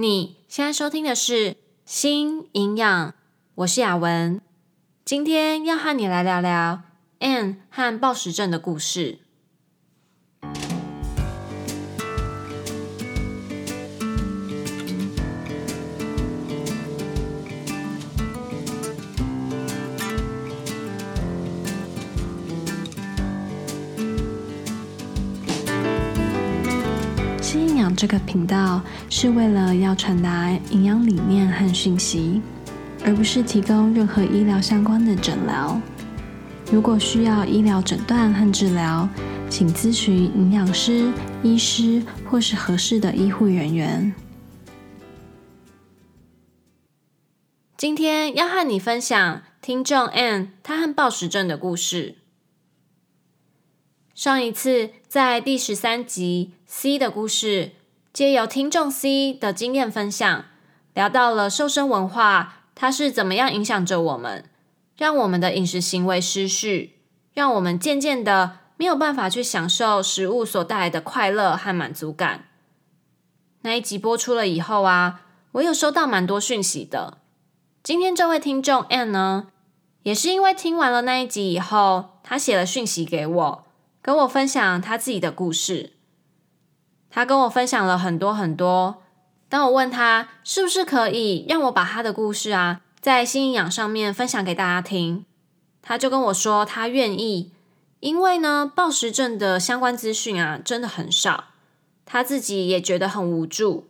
你现在收听的是《新营养》，我是雅文，今天要和你来聊聊 Anne 和暴食症的故事。这个频道是为了要传达营养理念和讯息，而不是提供任何医疗相关的诊疗。如果需要医疗诊断和治疗，请咨询营养师、医师或是合适的医护人员。今天要和你分享听众 Anne 她和暴食症的故事。上一次在第十三集 C 的故事。借由听众 C 的经验分享，聊到了瘦身文化，它是怎么样影响着我们，让我们的饮食行为失序，让我们渐渐的没有办法去享受食物所带来的快乐和满足感。那一集播出了以后啊，我有收到蛮多讯息的。今天这位听众 N 呢，也是因为听完了那一集以后，他写了讯息给我，跟我分享他自己的故事。他跟我分享了很多很多。当我问他是不是可以让我把他的故事啊，在新营养上面分享给大家听，他就跟我说他愿意，因为呢，暴食症的相关资讯啊，真的很少，他自己也觉得很无助，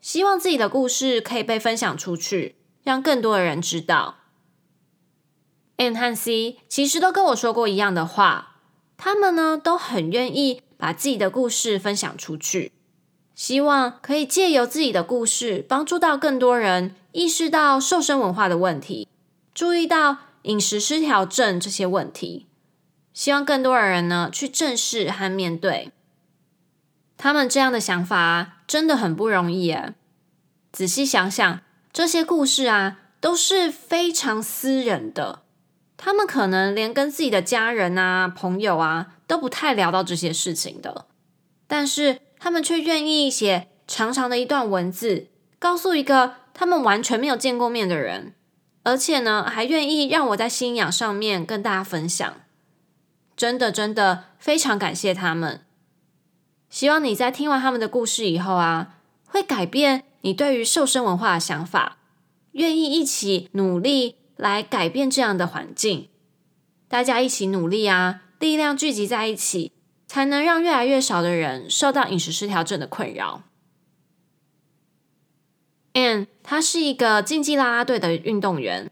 希望自己的故事可以被分享出去，让更多的人知道。N 和 C 其实都跟我说过一样的话，他们呢都很愿意。把自己的故事分享出去，希望可以借由自己的故事，帮助到更多人意识到瘦身文化的问题，注意到饮食失调症这些问题。希望更多的人呢去正视和面对。他们这样的想法真的很不容易诶。仔细想想，这些故事啊都是非常私人的，他们可能连跟自己的家人啊、朋友啊。都不太聊到这些事情的，但是他们却愿意写长长的一段文字，告诉一个他们完全没有见过面的人，而且呢，还愿意让我在信仰上面跟大家分享。真的，真的非常感谢他们。希望你在听完他们的故事以后啊，会改变你对于瘦身文化的想法，愿意一起努力来改变这样的环境，大家一起努力啊！力量聚集在一起，才能让越来越少的人受到饮食失调症的困扰。And，他是一个竞技啦啦队的运动员，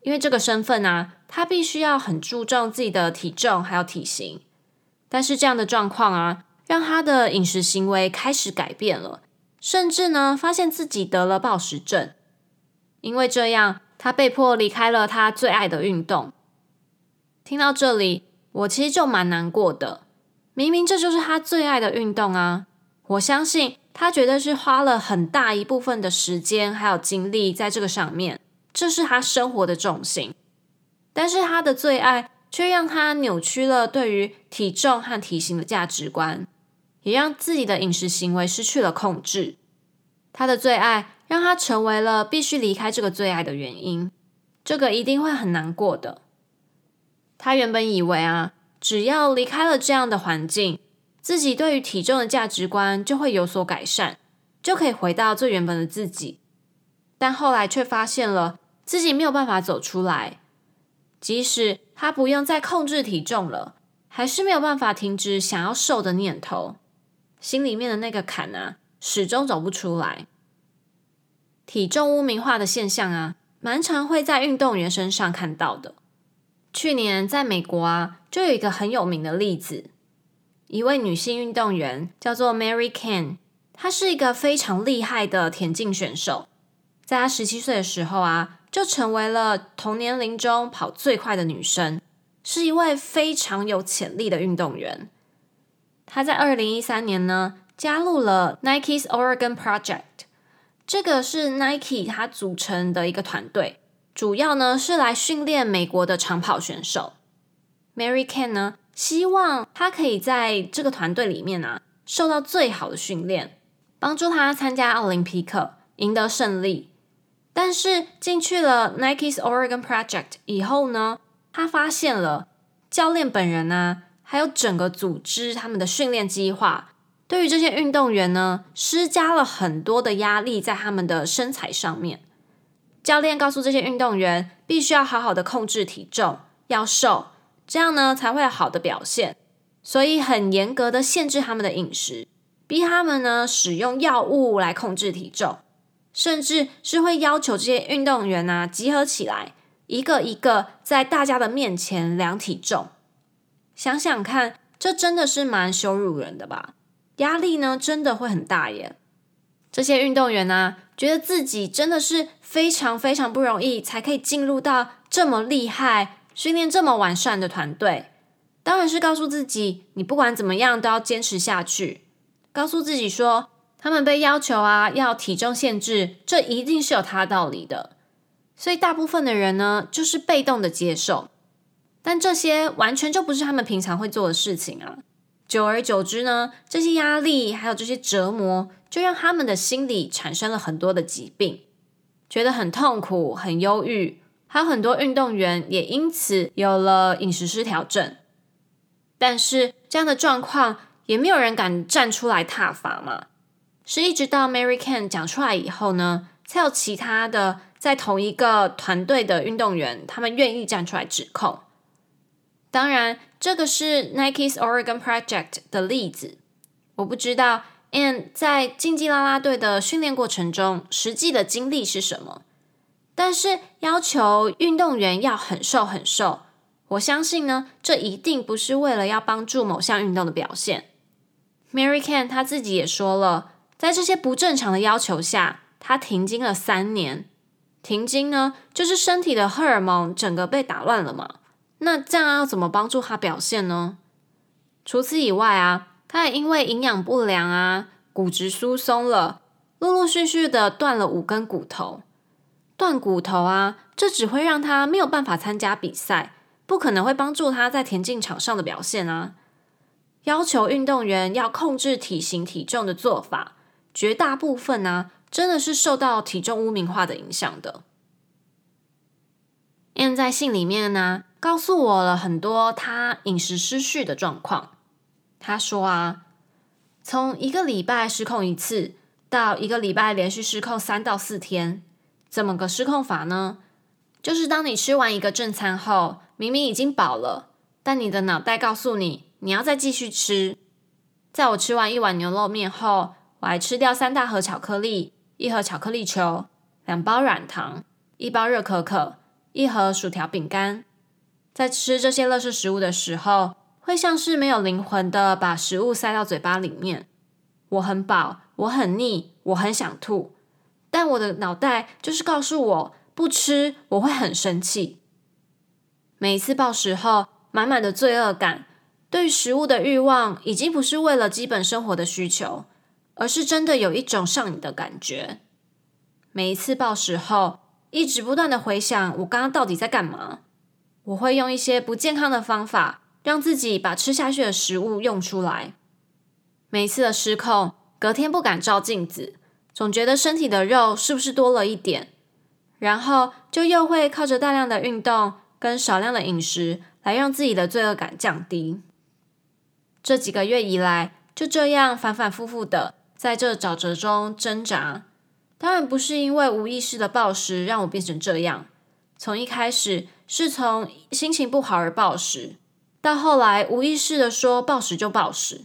因为这个身份啊，他必须要很注重自己的体重还有体型。但是这样的状况啊，让他的饮食行为开始改变了，甚至呢，发现自己得了暴食症。因为这样，他被迫离开了他最爱的运动。听到这里。我其实就蛮难过的，明明这就是他最爱的运动啊！我相信他绝对是花了很大一部分的时间还有精力在这个上面，这是他生活的重心。但是他的最爱却让他扭曲了对于体重和体型的价值观，也让自己的饮食行为失去了控制。他的最爱让他成为了必须离开这个最爱的原因，这个一定会很难过的。他原本以为啊，只要离开了这样的环境，自己对于体重的价值观就会有所改善，就可以回到最原本的自己。但后来却发现了自己没有办法走出来，即使他不用再控制体重了，还是没有办法停止想要瘦的念头，心里面的那个坎啊，始终走不出来。体重污名化的现象啊，蛮常会在运动员身上看到的。去年在美国啊，就有一个很有名的例子，一位女性运动员叫做 Mary Cain，她是一个非常厉害的田径选手，在她十七岁的时候啊，就成为了同年龄中跑最快的女生，是一位非常有潜力的运动员。她在二零一三年呢，加入了 Nike's Oregon Project，这个是 Nike 它组成的一个团队。主要呢是来训练美国的长跑选手。Mary Cain 呢，希望他可以在这个团队里面啊，受到最好的训练，帮助他参加奥林匹克，赢得胜利。但是进去了 Nike's Oregon Project 以后呢，他发现了教练本人呢，还有整个组织他们的训练计划，对于这些运动员呢，施加了很多的压力在他们的身材上面。教练告诉这些运动员，必须要好好的控制体重，要瘦，这样呢才会有好的表现。所以很严格的限制他们的饮食，逼他们呢使用药物来控制体重。甚至是会要求这些运动员啊集合起来，一个一个在大家的面前量体重。想想看，这真的是蛮羞辱人的吧？压力呢，真的会很大耶。这些运动员呢，觉得自己真的是非常非常不容易，才可以进入到这么厉害、训练这么完善的团队。当然是告诉自己，你不管怎么样都要坚持下去。告诉自己说。他们被要求啊，要体重限制，这一定是有他道理的。所以大部分的人呢，就是被动的接受。但这些完全就不是他们平常会做的事情啊。久而久之呢，这些压力还有这些折磨，就让他们的心理产生了很多的疾病，觉得很痛苦、很忧郁。还有很多运动员也因此有了饮食失调症。但是这样的状况，也没有人敢站出来挞伐嘛。是一直到 Mary Cain 讲出来以后呢，才有其他的在同一个团队的运动员，他们愿意站出来指控。当然，这个是 Nike's Oregon Project 的例子。我不知道 Ann 在竞技啦啦队的训练过程中实际的经历是什么，但是要求运动员要很瘦很瘦，我相信呢，这一定不是为了要帮助某项运动的表现。Mary Cain 她自己也说了。在这些不正常的要求下，他停经了三年。停经呢，就是身体的荷尔蒙整个被打乱了嘛。那这样要怎么帮助他表现呢？除此以外啊，他也因为营养不良啊，骨质疏松了，陆陆续续的断了五根骨头。断骨头啊，这只会让他没有办法参加比赛，不可能会帮助他在田径场上的表现啊。要求运动员要控制体型体重的做法。绝大部分呢、啊，真的是受到体重污名化的影响的。Ann 在信里面呢，告诉我了很多他饮食失序的状况。他说啊，从一个礼拜失控一次，到一个礼拜连续失控三到四天，怎么个失控法呢？就是当你吃完一个正餐后，明明已经饱了，但你的脑袋告诉你，你要再继续吃。在我吃完一碗牛肉面后，我还吃掉三大盒巧克力，一盒巧克力球，两包软糖，一包热可可，一盒薯条饼干。在吃这些垃圾食物的时候，会像是没有灵魂的把食物塞到嘴巴里面。我很饱，我很腻，我很想吐，但我的脑袋就是告诉我不吃，我会很生气。每一次暴食后，满满的罪恶感，对于食物的欲望已经不是为了基本生活的需求。而是真的有一种上瘾的感觉。每一次暴食后，一直不断的回想我刚刚到底在干嘛。我会用一些不健康的方法，让自己把吃下去的食物用出来。每一次的失控，隔天不敢照镜子，总觉得身体的肉是不是多了一点，然后就又会靠着大量的运动跟少量的饮食来让自己的罪恶感降低。这几个月以来，就这样反反复复的。在这沼泽中挣扎，当然不是因为无意识的暴食让我变成这样。从一开始是从心情不好而暴食，到后来无意识的说暴食就暴食，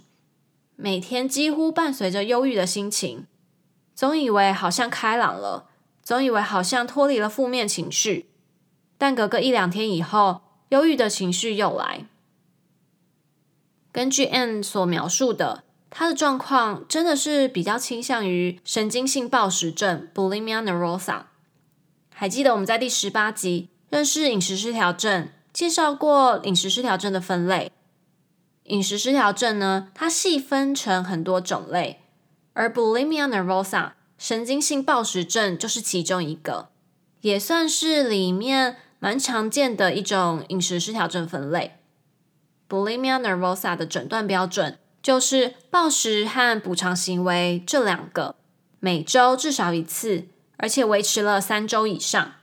每天几乎伴随着忧郁的心情，总以为好像开朗了，总以为好像脱离了负面情绪，但隔个一两天以后，忧郁的情绪又来。根据 Ann 所描述的。他的状况真的是比较倾向于神经性暴食症 （bulimia nervosa）。还记得我们在第十八集认识饮食失调症，介绍过饮食失调症的分类。饮食失调症呢，它细分成很多种类，而 bulimia nervosa 神经性暴食症就是其中一个，也算是里面蛮常见的一种饮食失调症分类。bulimia nervosa 的诊断标准。就是暴食和补偿行为这两个，每周至少一次，而且维持了三周以上。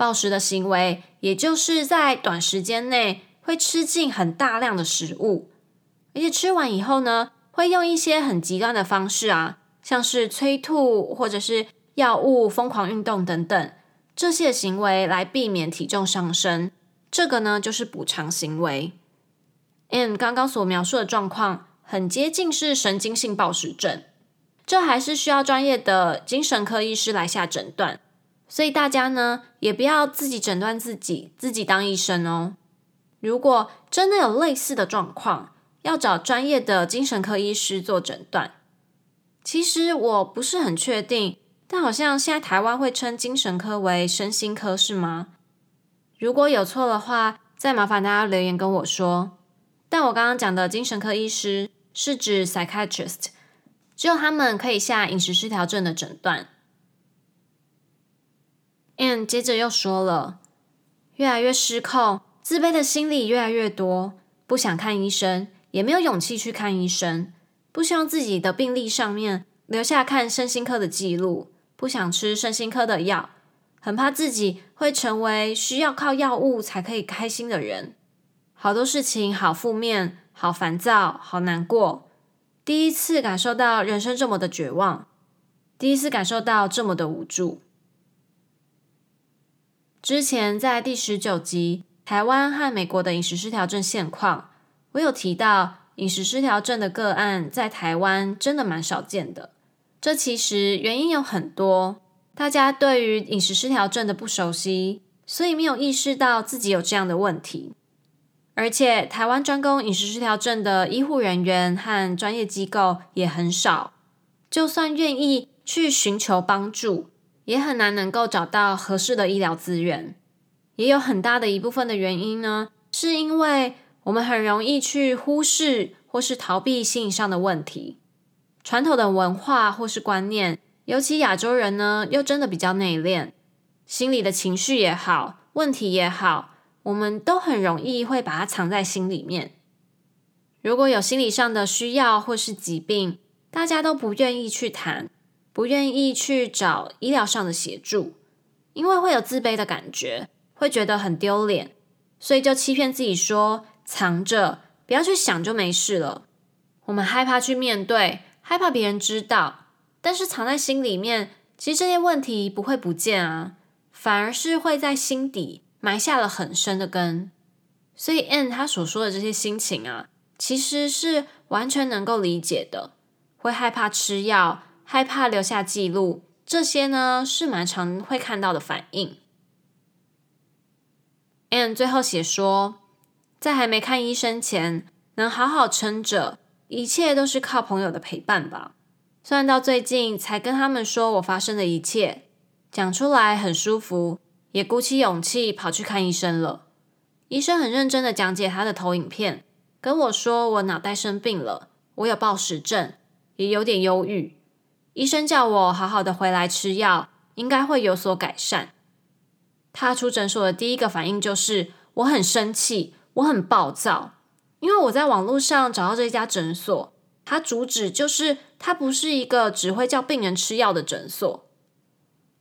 暴食的行为，也就是在短时间内会吃进很大量的食物，而且吃完以后呢，会用一些很极端的方式啊，像是催吐或者是药物、疯狂运动等等这些行为来避免体重上升。这个呢，就是补偿行为。Ann 刚刚所描述的状况，很接近是神经性暴食症，这还是需要专业的精神科医师来下诊断。所以大家呢，也不要自己诊断自己，自己当医生哦。如果真的有类似的状况，要找专业的精神科医师做诊断。其实我不是很确定，但好像现在台湾会称精神科为身心科，是吗？如果有错的话，再麻烦大家留言跟我说。但我刚刚讲的精神科医师是指 psychiatrist，只有他们可以下饮食失调症的诊断。Ann 接着又说了，越来越失控，自卑的心理越来越多，不想看医生，也没有勇气去看医生，不希望自己的病历上面留下看身心科的记录，不想吃身心科的药，很怕自己会成为需要靠药物才可以开心的人。好多事情好负面，好烦躁，好难过。第一次感受到人生这么的绝望，第一次感受到这么的无助。之前在第十九集台湾和美国的饮食失调症现况，我有提到饮食失调症的个案在台湾真的蛮少见的。这其实原因有很多，大家对于饮食失调症的不熟悉，所以没有意识到自己有这样的问题。而且台湾专攻饮食失调症的医护人员和专业机构也很少，就算愿意去寻求帮助，也很难能够找到合适的医疗资源，也有很大的一部分的原因呢，是因为我们很容易去忽视或是逃避心理上的问题。传统的文化或是观念，尤其亚洲人呢，又真的比较内敛，心里的情绪也好，问题也好，我们都很容易会把它藏在心里面。如果有心理上的需要或是疾病，大家都不愿意去谈。不愿意去找医疗上的协助，因为会有自卑的感觉，会觉得很丢脸，所以就欺骗自己说藏着，不要去想就没事了。我们害怕去面对，害怕别人知道，但是藏在心里面，其实这些问题不会不见啊，反而是会在心底埋下了很深的根。所以 Ann 他所说的这些心情啊，其实是完全能够理解的，会害怕吃药。害怕留下记录，这些呢是蛮常会看到的反应。Ann 最后写说，在还没看医生前，能好好撑着，一切都是靠朋友的陪伴吧。虽然到最近才跟他们说我发生的一切，讲出来很舒服，也鼓起勇气跑去看医生了。医生很认真的讲解他的投影片，跟我说我脑袋生病了，我有暴食症，也有点忧郁。医生叫我好好的回来吃药，应该会有所改善。踏出诊所的第一个反应就是我很生气，我很暴躁，因为我在网络上找到这家诊所，它主旨就是它不是一个只会叫病人吃药的诊所。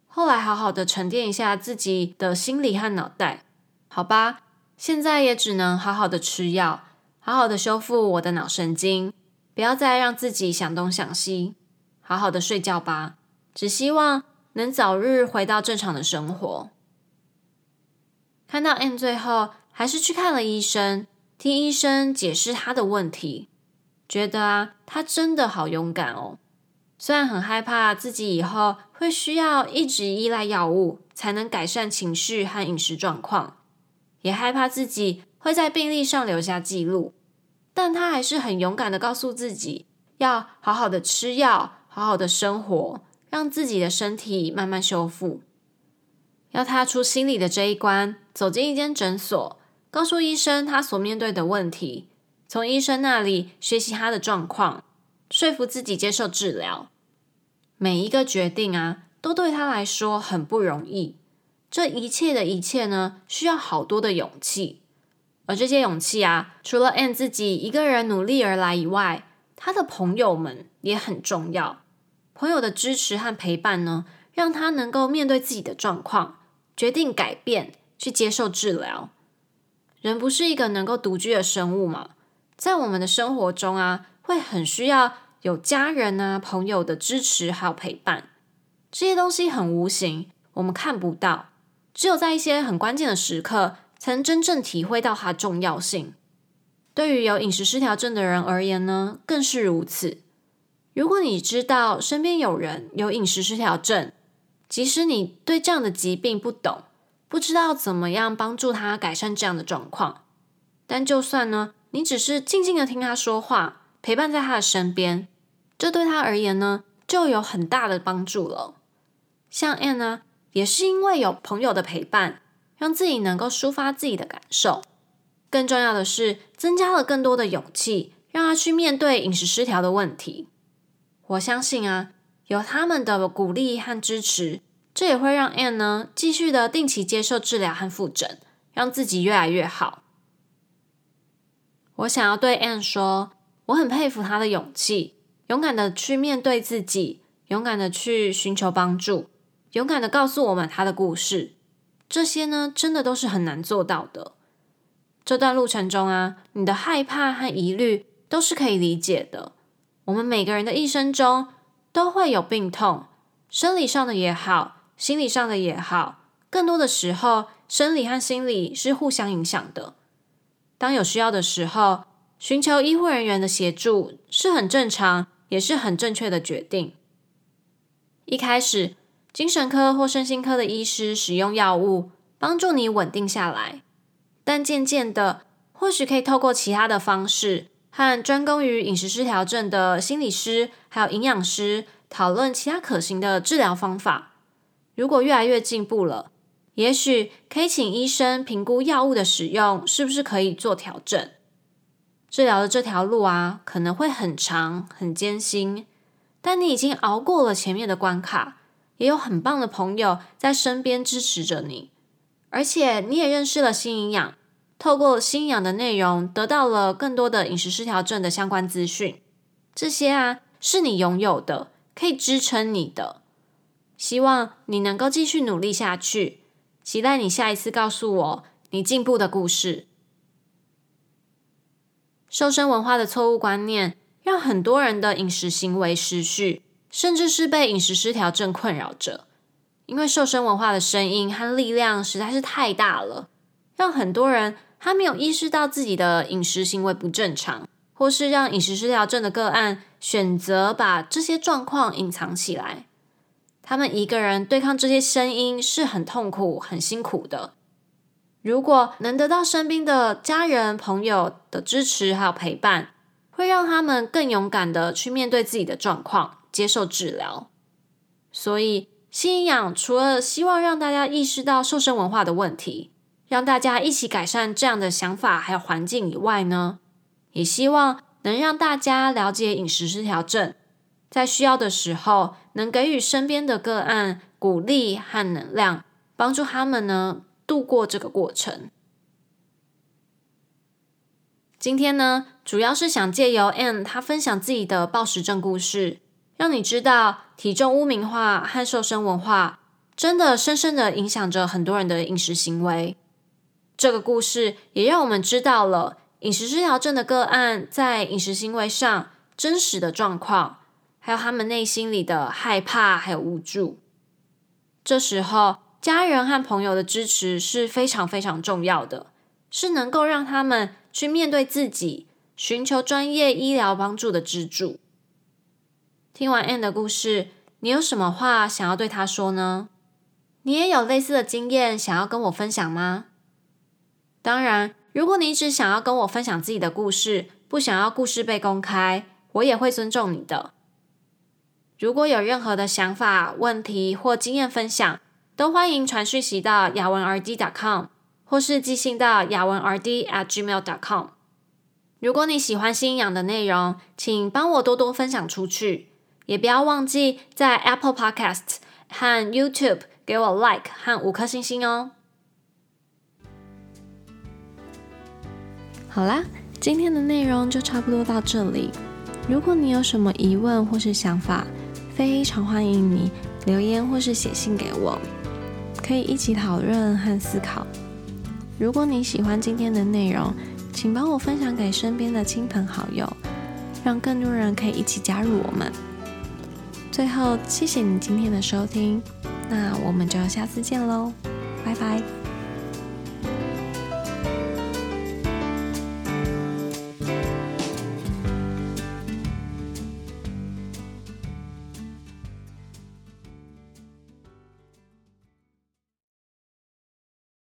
后来好好的沉淀一下自己的心理和脑袋，好吧，现在也只能好好的吃药，好好的修复我的脑神经，不要再让自己想东想西。好好的睡觉吧，只希望能早日回到正常的生活。看到 M 最后还是去看了医生，听医生解释他的问题，觉得啊，他真的好勇敢哦。虽然很害怕自己以后会需要一直依赖药物才能改善情绪和饮食状况，也害怕自己会在病历上留下记录，但他还是很勇敢的告诉自己，要好好的吃药。好好的生活，让自己的身体慢慢修复。要踏出心理的这一关，走进一间诊所，告诉医生他所面对的问题，从医生那里学习他的状况，说服自己接受治疗。每一个决定啊，都对他来说很不容易。这一切的一切呢，需要好多的勇气。而这些勇气啊，除了 Ann 自己一个人努力而来以外，他的朋友们也很重要。朋友的支持和陪伴呢，让他能够面对自己的状况，决定改变，去接受治疗。人不是一个能够独居的生物嘛，在我们的生活中啊，会很需要有家人啊、朋友的支持还有陪伴。这些东西很无形，我们看不到，只有在一些很关键的时刻，才能真正体会到它重要性。对于有饮食失调症的人而言呢，更是如此。如果你知道身边有人有饮食失调症，即使你对这样的疾病不懂，不知道怎么样帮助他改善这样的状况，但就算呢，你只是静静的听他说话，陪伴在他的身边，这对他而言呢，就有很大的帮助了。像 Ann 呢，也是因为有朋友的陪伴，让自己能够抒发自己的感受。更重要的是，增加了更多的勇气，让他去面对饮食失调的问题。我相信啊，有他们的鼓励和支持，这也会让 Anne 呢继续的定期接受治疗和复诊，让自己越来越好。我想要对 Anne 说，我很佩服她的勇气，勇敢的去面对自己，勇敢的去寻求帮助，勇敢的告诉我们她的故事。这些呢，真的都是很难做到的。这段路程中啊，你的害怕和疑虑都是可以理解的。我们每个人的一生中都会有病痛，生理上的也好，心理上的也好。更多的时候，生理和心理是互相影响的。当有需要的时候，寻求医护人员的协助是很正常，也是很正确的决定。一开始，精神科或身心科的医师使用药物帮助你稳定下来。但渐渐的，或许可以透过其他的方式，和专攻于饮食失调症的心理师还有营养师讨论其他可行的治疗方法。如果越来越进步了，也许可以请医生评估药物的使用是不是可以做调整。治疗的这条路啊，可能会很长很艰辛，但你已经熬过了前面的关卡，也有很棒的朋友在身边支持着你，而且你也认识了新营养。透过心营养的内容，得到了更多的饮食失调症的相关资讯。这些啊，是你拥有的，可以支撑你的。希望你能够继续努力下去。期待你下一次告诉我你进步的故事。瘦身文化的错误观念，让很多人的饮食行为失序，甚至是被饮食失调症困扰着。因为瘦身文化的声音和力量实在是太大了，让很多人。他没有意识到自己的饮食行为不正常，或是让饮食失调症的个案选择把这些状况隐藏起来。他们一个人对抗这些声音是很痛苦、很辛苦的。如果能得到身边的家人、朋友的支持还有陪伴，会让他们更勇敢的去面对自己的状况，接受治疗。所以，心营养除了希望让大家意识到瘦身文化的问题，让大家一起改善这样的想法还有环境以外呢，也希望能让大家了解饮食失调症，在需要的时候能给予身边的个案鼓励和能量，帮助他们呢度过这个过程。今天呢，主要是想借由 Ann 她分享自己的暴食症故事，让你知道体重污名化和瘦身文化真的深深的影响着很多人的饮食行为。这个故事也让我们知道了饮食失调症的个案在饮食行为上真实的状况，还有他们内心里的害怕还有无助。这时候，家人和朋友的支持是非常非常重要的，是能够让他们去面对自己，寻求专业医疗帮助的支柱。听完 Anne 的故事，你有什么话想要对她说呢？你也有类似的经验想要跟我分享吗？当然，如果你只想要跟我分享自己的故事，不想要故事被公开，我也会尊重你的。如果有任何的想法、问题或经验分享，都欢迎传讯息到雅文 RD.com，或是寄信到雅文 R D. at gmail dot com。如果你喜欢心营养的内容，请帮我多多分享出去，也不要忘记在 Apple Podcast 和 YouTube 给我 Like 和五颗星星哦。好啦，今天的内容就差不多到这里。如果你有什么疑问或是想法，非常欢迎你留言或是写信给我，可以一起讨论和思考。如果你喜欢今天的内容，请帮我分享给身边的亲朋好友，让更多人可以一起加入我们。最后，谢谢你今天的收听，那我们就下次见喽，